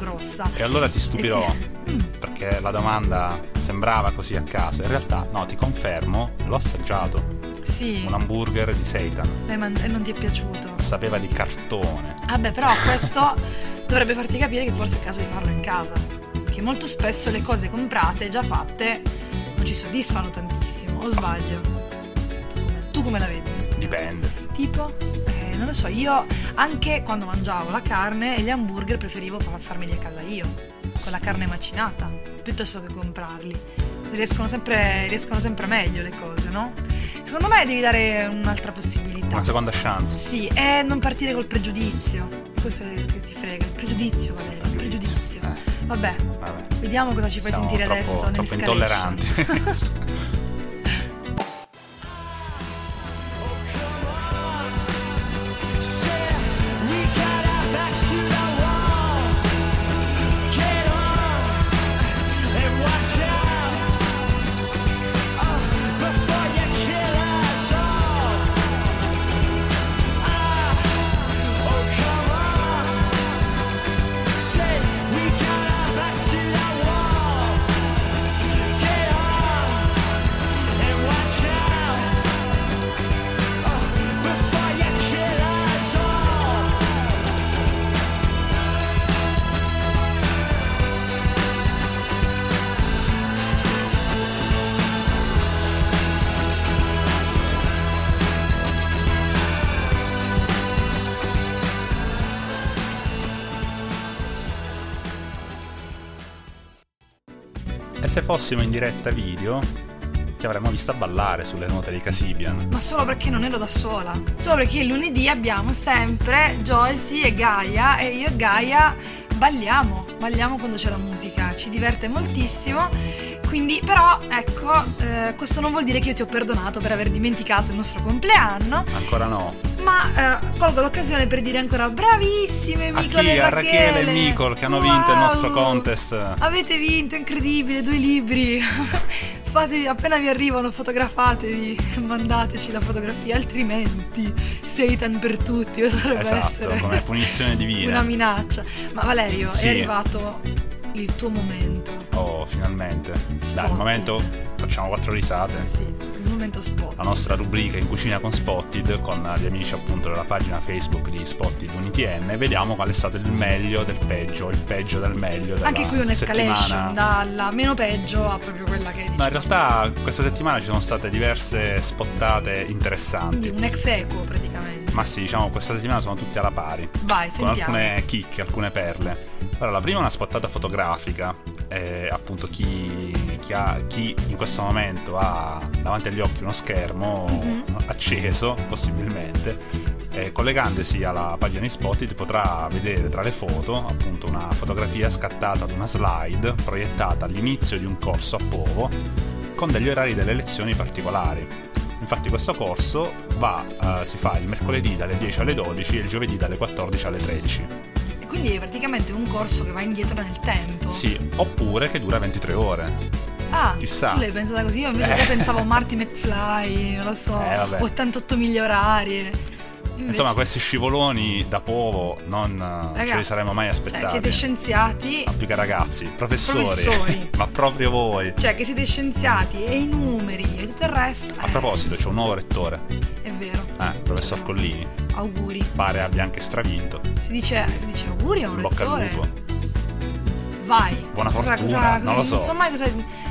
grossa. E allora ti stupirò, E che- Mm. perché la domanda sembrava così a caso. In realtà, no, ti confermo, l'ho assaggiato. Sì, Un hamburger di seitan. l'hai man- e non ti è piaciuto. Sapeva di cartone. Vabbè, però questo dovrebbe farti capire che forse è il caso di farlo in casa. Che molto spesso le cose comprate, già fatte, non ci soddisfano tantissimo. O sbaglio? Tu come la vedi? Dipende. Tipo? Non lo so, io anche quando mangiavo la carne e gli hamburger preferivo fa- farmeli a casa io, con la carne macinata, piuttosto che comprarli. Riescono sempre, riescono sempre meglio le cose, no? Secondo me devi dare un'altra possibilità. Una seconda chance. Sì, e non partire col pregiudizio. Questo è che ti frega, il pregiudizio, Valerio, il pregiudizio. Eh, Vabbè, vabbè. vediamo cosa ci fai Siamo sentire troppo, adesso troppo intolleranti. fossimo in diretta video, ti avremmo vista ballare sulle note dei Casibian. Ma solo perché non ero da sola. Solo perché il lunedì abbiamo sempre Joyce e Gaia e io e Gaia balliamo. Balliamo quando c'è la musica, ci diverte moltissimo. Quindi, però, ecco, eh, questo non vuol dire che io ti ho perdonato per aver dimenticato il nostro compleanno, Ancora no. ma eh, colgo l'occasione per dire ancora bravissime Micol e A Rachele. Rachele e Micol che hanno vinto il nostro contest. Avete vinto, incredibile, due libri. Fatevi, appena vi arrivano, fotografatevi e mandateci la fotografia, altrimenti Satan per tutti, dovrebbe Esatto, essere come punizione divina. una minaccia. Ma Valerio, Sì. è arrivato il tuo momento. Finalmente. Dai, Spot. il momento facciamo quattro risate. Sì, il momento spot. La nostra rubrica in cucina con Spotted con gli amici appunto della pagina Facebook di Spotted UniTN. Vediamo qual è stato il meglio del peggio, il peggio del meglio della Anche qui un'escalation settimana. dalla meno peggio a proprio quella che No, in realtà questa settimana ci sono state diverse spottate Quindi interessanti. un ex equo praticamente. Ma sì, diciamo questa settimana sono tutti alla pari. Vai, con sentiamo. alcune chicche, alcune perle. Allora, la prima è una spottata fotografica. eh, appunto, chi, chi ha- chi in questo momento ha davanti agli occhi uno schermo Mhm. acceso, possibilmente, eh, collegandosi alla pagina di Spotted potrà vedere tra le foto appunto una fotografia scattata ad una slide proiettata all'inizio di un corso a Povo con degli orari delle lezioni particolari. Infatti questo corso va, eh, si fa il mercoledì dalle 10 alle 12 e il giovedì dalle 14 alle 13. Quindi è praticamente un corso che va indietro nel tempo. Sì, oppure che dura 23 ore. Ah, Chissà. tu l'hai pensata così? Io invece già pensavo a Marty McFly, non lo so, Eh, vabbè. 88 miglia orarie. Invece- Insomma, questi scivoloni da povo non eh, ce li Ragazzi, saremmo mai cioè, aspettati. siete scienziati, Ma più che ragazzi, professori. Professori. Ma proprio voi. cioè che siete scienziati e i numeri e tutto il resto. A eh, proposito, c'è un nuovo rettore. Eh, professor Collini. Auguri. Pare abbia anche stravinto. Si dice, si dice auguri a un Bocca al rettore. lupo. Vai. Buona Cosa- fortuna, cosa- non lo so. Non so, mai cosa,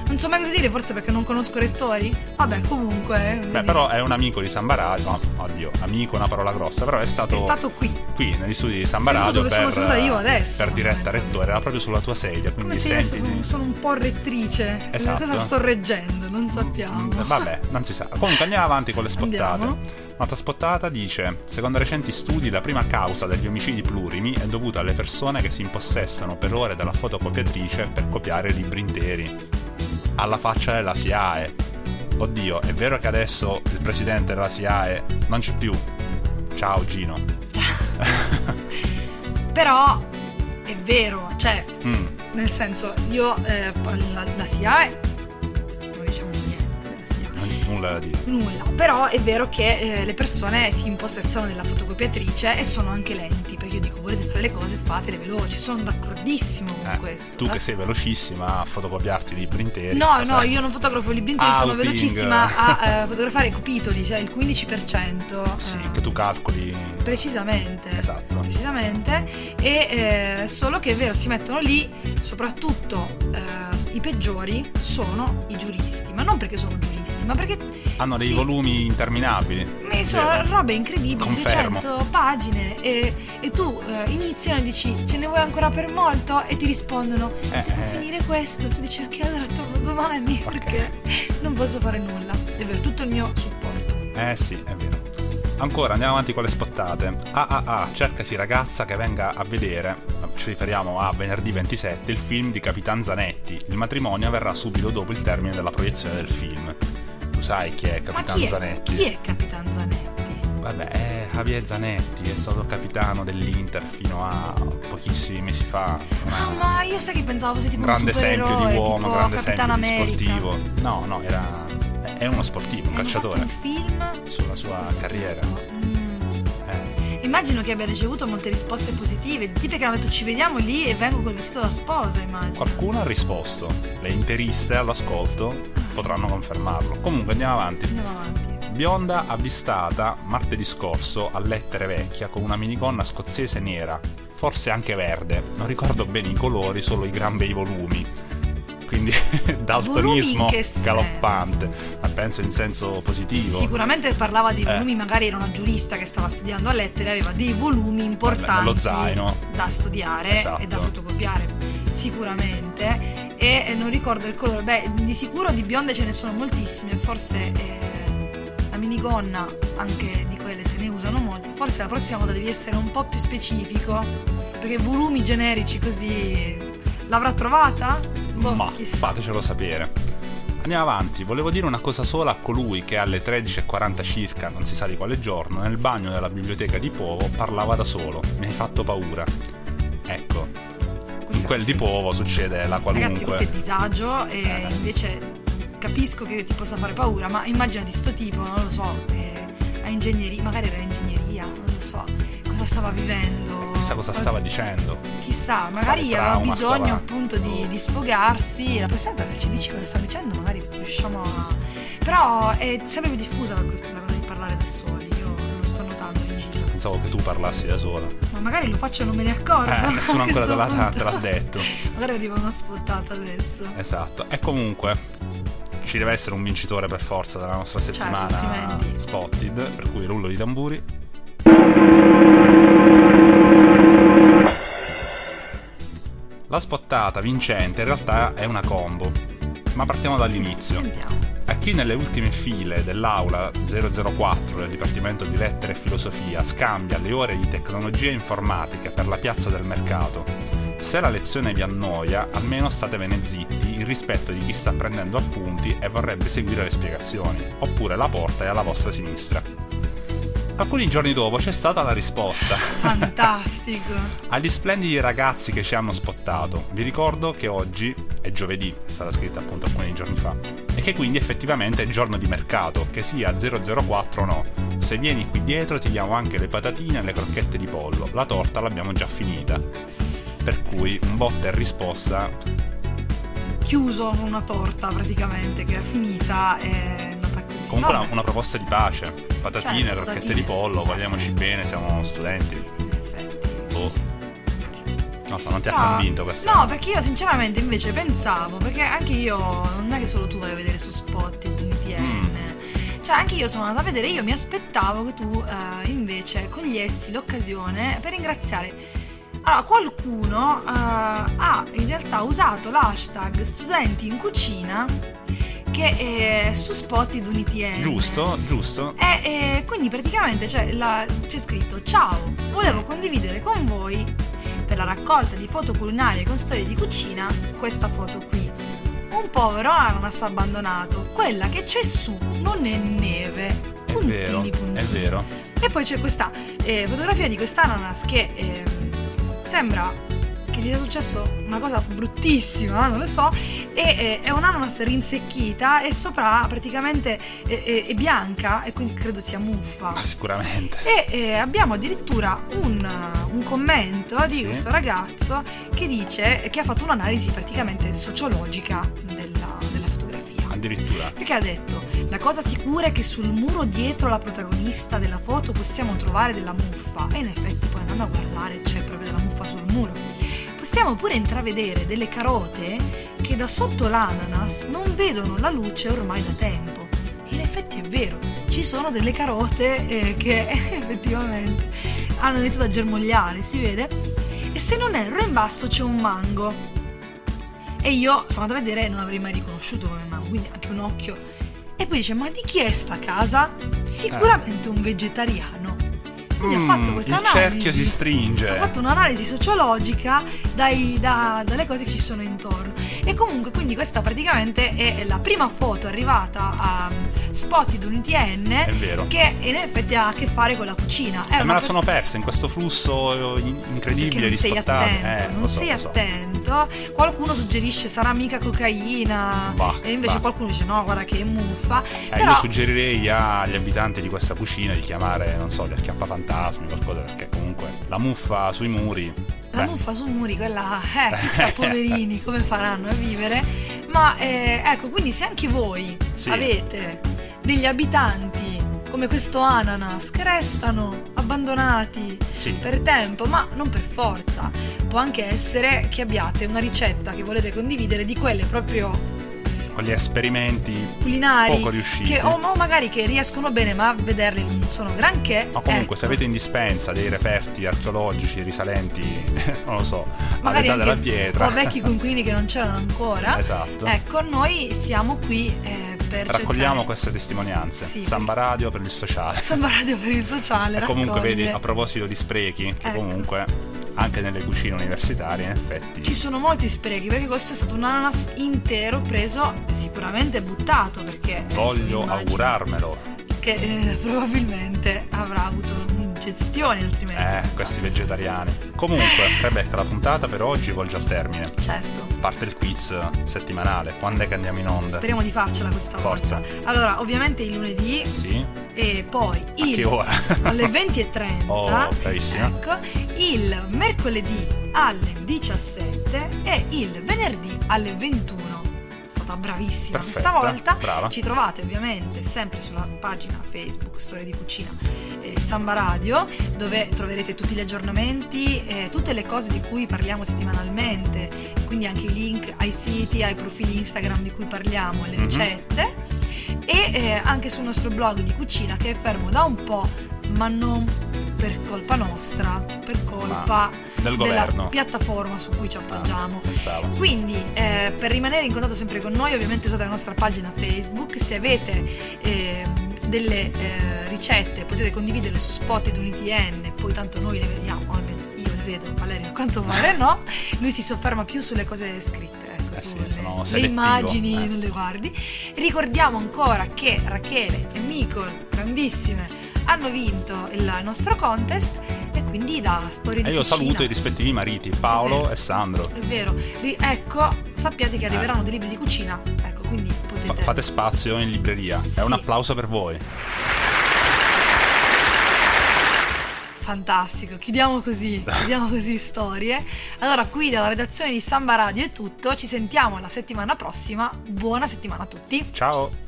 non so mai cosa dire, forse perché non conosco rettori. Vabbè, comunque. Beh, vedi, però è un amico di Samba Radio. no, oddio, amico è una parola grossa, però è stato, è stato qui. qui negli studi di Samba Radio dove per, sono io adesso. per diretta rettore, era proprio sulla tua sedia, Come quindi se io sentiti. sono, sono un po' rettrice. Esatto. Cosa sto reggendo? Non sappiamo. Mm, Vabbè, non si sa. Comunque andiamo avanti con le spottate. Andiamo. Un'altra spottata dice: Secondo recenti studi, la prima causa degli omicidi plurimi è dovuta alle persone che si impossessano per ore della fotocopiatrice per copiare libri interi. Alla faccia della SIAE. Oddio, è vero che adesso il presidente della SIAE non c'è più. Ciao Gino. Però è vero, cioè, Mm, nel senso, io eh, la, la SIAE non diciamo nulla da dire. Nulla, però è vero che eh, le persone si impossessano della fotocopiatrice e sono anche lenti, io dico volete fare le cose fatele veloci, sono d'accordissimo con Eh, questo. tu eh. che sei velocissima a fotocopiarti libri interi. No, no, io non fotografo libri interi, sono Outing. velocissima a eh, fotografare i capitoli, cioè il 15%. Sì, eh, che tu calcoli. Precisamente. Esatto. Precisamente. E eh, solo che è vero, si mettono lì, soprattutto eh, i peggiori sono i giuristi. Ma non perché sono giuristi, ma perché. Hanno dei si- volumi interminabili. Ma sono robe incredibili, Confermo. 600 pagine e, e tu eh, inizi e dici ce ne vuoi ancora per molto e ti rispondono Eh, devo eh. finire questo tu dici ok allora torno domani Ok. perché non posso fare nulla vero tutto il mio supporto Eh sì, è vero. Ancora andiamo avanti con le spottate. AAA, cercasi ragazza che venga a vedere, ci riferiamo a venerdì 27, il film di Capitan Zanetti. Il matrimonio avverrà subito dopo il termine della proiezione del film. Tu sai chi è Capitan chi è, Zanetti? chi è Capitan Zanetti? Vabbè, è Javier Zanetti, è stato capitano dell'Inter fino a pochissimi mesi fa. Ah, ma io sai che pensavo fosse tipo un grande un esempio di uomo, tipo grande esempio di sportivo. No, no, era è uno sportivo, un Hanno calciatore fatto un film sulla sua carriera. Mm. Eh, Immagino che abbia ricevuto molte risposte positive, tipi che hanno detto ci vediamo lì e vengo col vestito da sposa, immagino. qualcuno ha risposto. Le interiste all'ascolto potranno confermarlo. Comunque andiamo avanti. Andiamo avanti. Bionda avvistata martedì scorso a Lettere Vecchia con una minigonna scozzese nera, forse anche verde, non ricordo bene i colori, solo i gran bei volumi. Quindi daltonismo galoppante, ma penso in senso positivo. Sicuramente parlava di Eh. volumi, magari era una giurista che stava studiando a lettere, aveva dei volumi importanti Nello zaino. da studiare Esatto. e da fotocopiare, sicuramente. E eh, non ricordo il colore, beh, di sicuro di bionde ce ne sono moltissime, forse eh, minigonna, anche di quelle se ne usano molte, forse la prossima volta devi essere un po' più specifico, perché volumi generici così l'avrà trovata? Boh, Ma chissà. fatecelo sapere. Andiamo avanti, volevo dire una cosa sola a colui che alle 13.40 circa, non si sa di quale giorno, nel bagno della biblioteca di Povo parlava da solo. Mi hai fatto paura. Ecco, in quel di Povo succede la qualunque. Ragazzi, questo è disagio e Eh. invece capisco che ti possa fare paura, ma immaginati sto tipo, non lo so, eh, a ingegneria, magari era ingegneria, non lo so, cosa stava vivendo. Chissà cosa stava dicendo. Chissà, magari aveva bisogno stava- appunto di, di sfogarsi. La prossima volta se ci dici cosa sta dicendo, magari riusciamo a. Però è sempre più diffusa la questa- cosa di parlare da soli. Io lo sto notando in giro. Pensavo che tu parlassi da sola. Ma magari lo faccio e non me ne accorgo. Eh, nessuno ancora te l'ha, te l'ha detto. Magari arriva una spottata adesso. Esatto. E comunque ci deve essere un vincitore per forza della nostra Certo, settimana altrimenti- Spotted, per cui rullo di tamburi. La spottata vincente in realtà è una combo, ma partiamo dall'inizio. Sentiamo. A chi nelle ultime file dell'aula 004 del Dipartimento di Lettere e Filosofia scambia le ore di tecnologia informatica per la piazza del mercato, Se la lezione vi annoia, almeno statevene zitti in rispetto di chi sta prendendo appunti e vorrebbe seguire le spiegazioni, oppure la porta è alla vostra sinistra. Alcuni giorni dopo c'è stata la risposta. Fantastico. Agli splendidi ragazzi che ci hanno spottato, vi ricordo che oggi è giovedì, è stata scritta appunto alcuni giorni fa, e che quindi effettivamente è giorno di mercato, che sia 004 o no. Se vieni qui dietro ti diamo anche le patatine e le crocchette di pollo, la torta l'abbiamo già finita. Per cui un botta e risposta, Chiuso una torta praticamente che era finita è andata così. comunque una, una proposta di pace, patatine, Certo, patatine. di pollo, vogliamoci bene, siamo studenti. Sì, in effetti. Boh. Non so, non ti ha No, convinto questa No, perché io sinceramente invece pensavo, perché anche io, non è che solo tu vai a vedere su Spot di TN, Mm. cioè anche io sono andata a vedere, io mi aspettavo che tu eh, invece cogliessi l'occasione per ringraziare. Allora, qualcuno eh, ha in realtà usato l'hashtag studenti in cucina che è su Spot di UniTN. Giusto, giusto. E, e quindi praticamente c'è, la- c'è scritto Ciao, volevo condividere con voi per la raccolta di foto culinarie con storie di cucina questa foto qui. Un povero ananas abbandonato, quella che c'è su non è neve. È Puntini, vero, puntini. è vero. E poi c'è questa eh, fotografia di quest'ananas che ehm, sembra che gli sia successo una cosa bruttissima, non lo so, e eh, è un'ananas rinsecchita e sopra praticamente è, è- è bianca e quindi credo sia muffa. Ma sicuramente. E eh, abbiamo addirittura un, un commento di Sì. questo ragazzo che dice che ha fatto un'analisi praticamente sociologica. Addirittura. Perché ha detto: La cosa sicura è che sul muro dietro la protagonista della foto possiamo trovare della muffa. E in effetti, poi andando a guardare, c'è proprio della muffa sul muro. Possiamo pure intravedere delle carote che da sotto l'ananas non vedono la luce ormai da tempo. E in effetti è vero, ci sono delle carote eh, che effettivamente hanno iniziato a germogliare, si vede. E se non erro, in basso c'è un mango. E io sono andata a vedere e non avrei mai riconosciuto come mango, quindi anche un occhio. E poi dice: Ma di chi è sta casa? Sicuramente un vegetariano. Quindi ha fatto Mm, questa il analisi. cerchio si stringe. Ha fatto un'analisi sociologica dai- da- dalle cose che ci sono intorno. E comunque, quindi, questa praticamente è la prima foto arrivata a Spot di UniTN È vero. che in effetti ha a che fare con la cucina. È E me la per- sono persa in questo flusso incredibile non di sei spottate. attento, Eh, non so, sei lo so. attento. Qualcuno suggerisce sarà mica cocaina Va, e invece va. qualcuno dice no, guarda che è muffa. Eh, Però Io suggerirei agli abitanti di questa cucina di chiamare, non so, gli acchiappafantasmi, qualcosa, perché comunque la muffa sui muri. la beh, muffa sul muri, quella, eh, chissà poverini come faranno a vivere. Ma eh, ecco, quindi se anche voi Sì. avete degli abitanti come questo ananas che restano abbandonati Sì. per tempo, ma non per forza. Può anche essere che abbiate una ricetta che volete condividere di quelle proprio Con gli esperimenti culinari poco riusciti. che, o, o magari che riescono bene, ma a vederli non sono granché. Ma comunque, ecco. se avete in dispensa dei reperti archeologici risalenti, non lo so, magari all'età della pietra. o vecchi coinquilini che non c'erano ancora. Esatto. Ecco, noi siamo qui eh, Raccogliamo cercare- queste testimonianze. Sì, Samba Radio per il sociale. Samba Radio per il sociale. E comunque, raccoglie. vedi, a proposito di sprechi, che Ecco. comunque anche nelle cucine universitarie, in effetti. Ci sono molti sprechi perché questo è stato un ananas intero preso sicuramente buttato perché Voglio augurarmelo. che eh, probabilmente avrà avuto un'ingestione altrimenti. Eh, questi vegetariani. Comunque, Rebecca, la puntata per oggi volge al termine. Certo. Parte il quiz settimanale. Quando è che andiamo in onda? Speriamo di farcela questa Forza. volta. Allora, ovviamente il lunedì Sì? e poi il che ora? alle 20.30 Oh, bravissima. ecco il mercoledì alle 17 e il venerdì alle 21 è stata bravissima Perfetta, questa volta brava. ci trovate ovviamente sempre sulla pagina Facebook Storia di Cucina eh, Samba Radio dove troverete tutti gli aggiornamenti eh, tutte le cose di cui parliamo settimanalmente quindi anche i link ai siti ai profili Instagram di cui parliamo le Mhm. ricette e eh, anche sul nostro blog di cucina che è fermo da un po', ma non per colpa nostra, per colpa del della piattaforma su cui ci appoggiamo. Ah. Quindi, eh, per rimanere in contatto sempre con noi, ovviamente usate la nostra pagina Facebook. Se avete ehm, delle eh, ricette, potete condividerle su Spot ed UniTN, poi tanto noi le vediamo, almeno io le vedo, Valerio, quanto pare no. Lui si sofferma più sulle cose scritte. Ecco, Eh sì, le, le immagini eh. non le guardi. Ricordiamo ancora che Rachele e Micol, grandissime, hanno vinto il nostro contest e quindi da storie di E io cucina. saluto i rispettivi mariti, Paolo e Sandro. È vero, Ri- ecco, sappiate che arriveranno dei libri di cucina, ecco, quindi potete... Fa- fate spazio in libreria. Sì. E un applauso per voi. Fantastico, chiudiamo così, chiudiamo così storie. Allora, qui dalla redazione di Samba Radio è tutto, ci sentiamo la settimana prossima. Buona settimana a tutti. Ciao!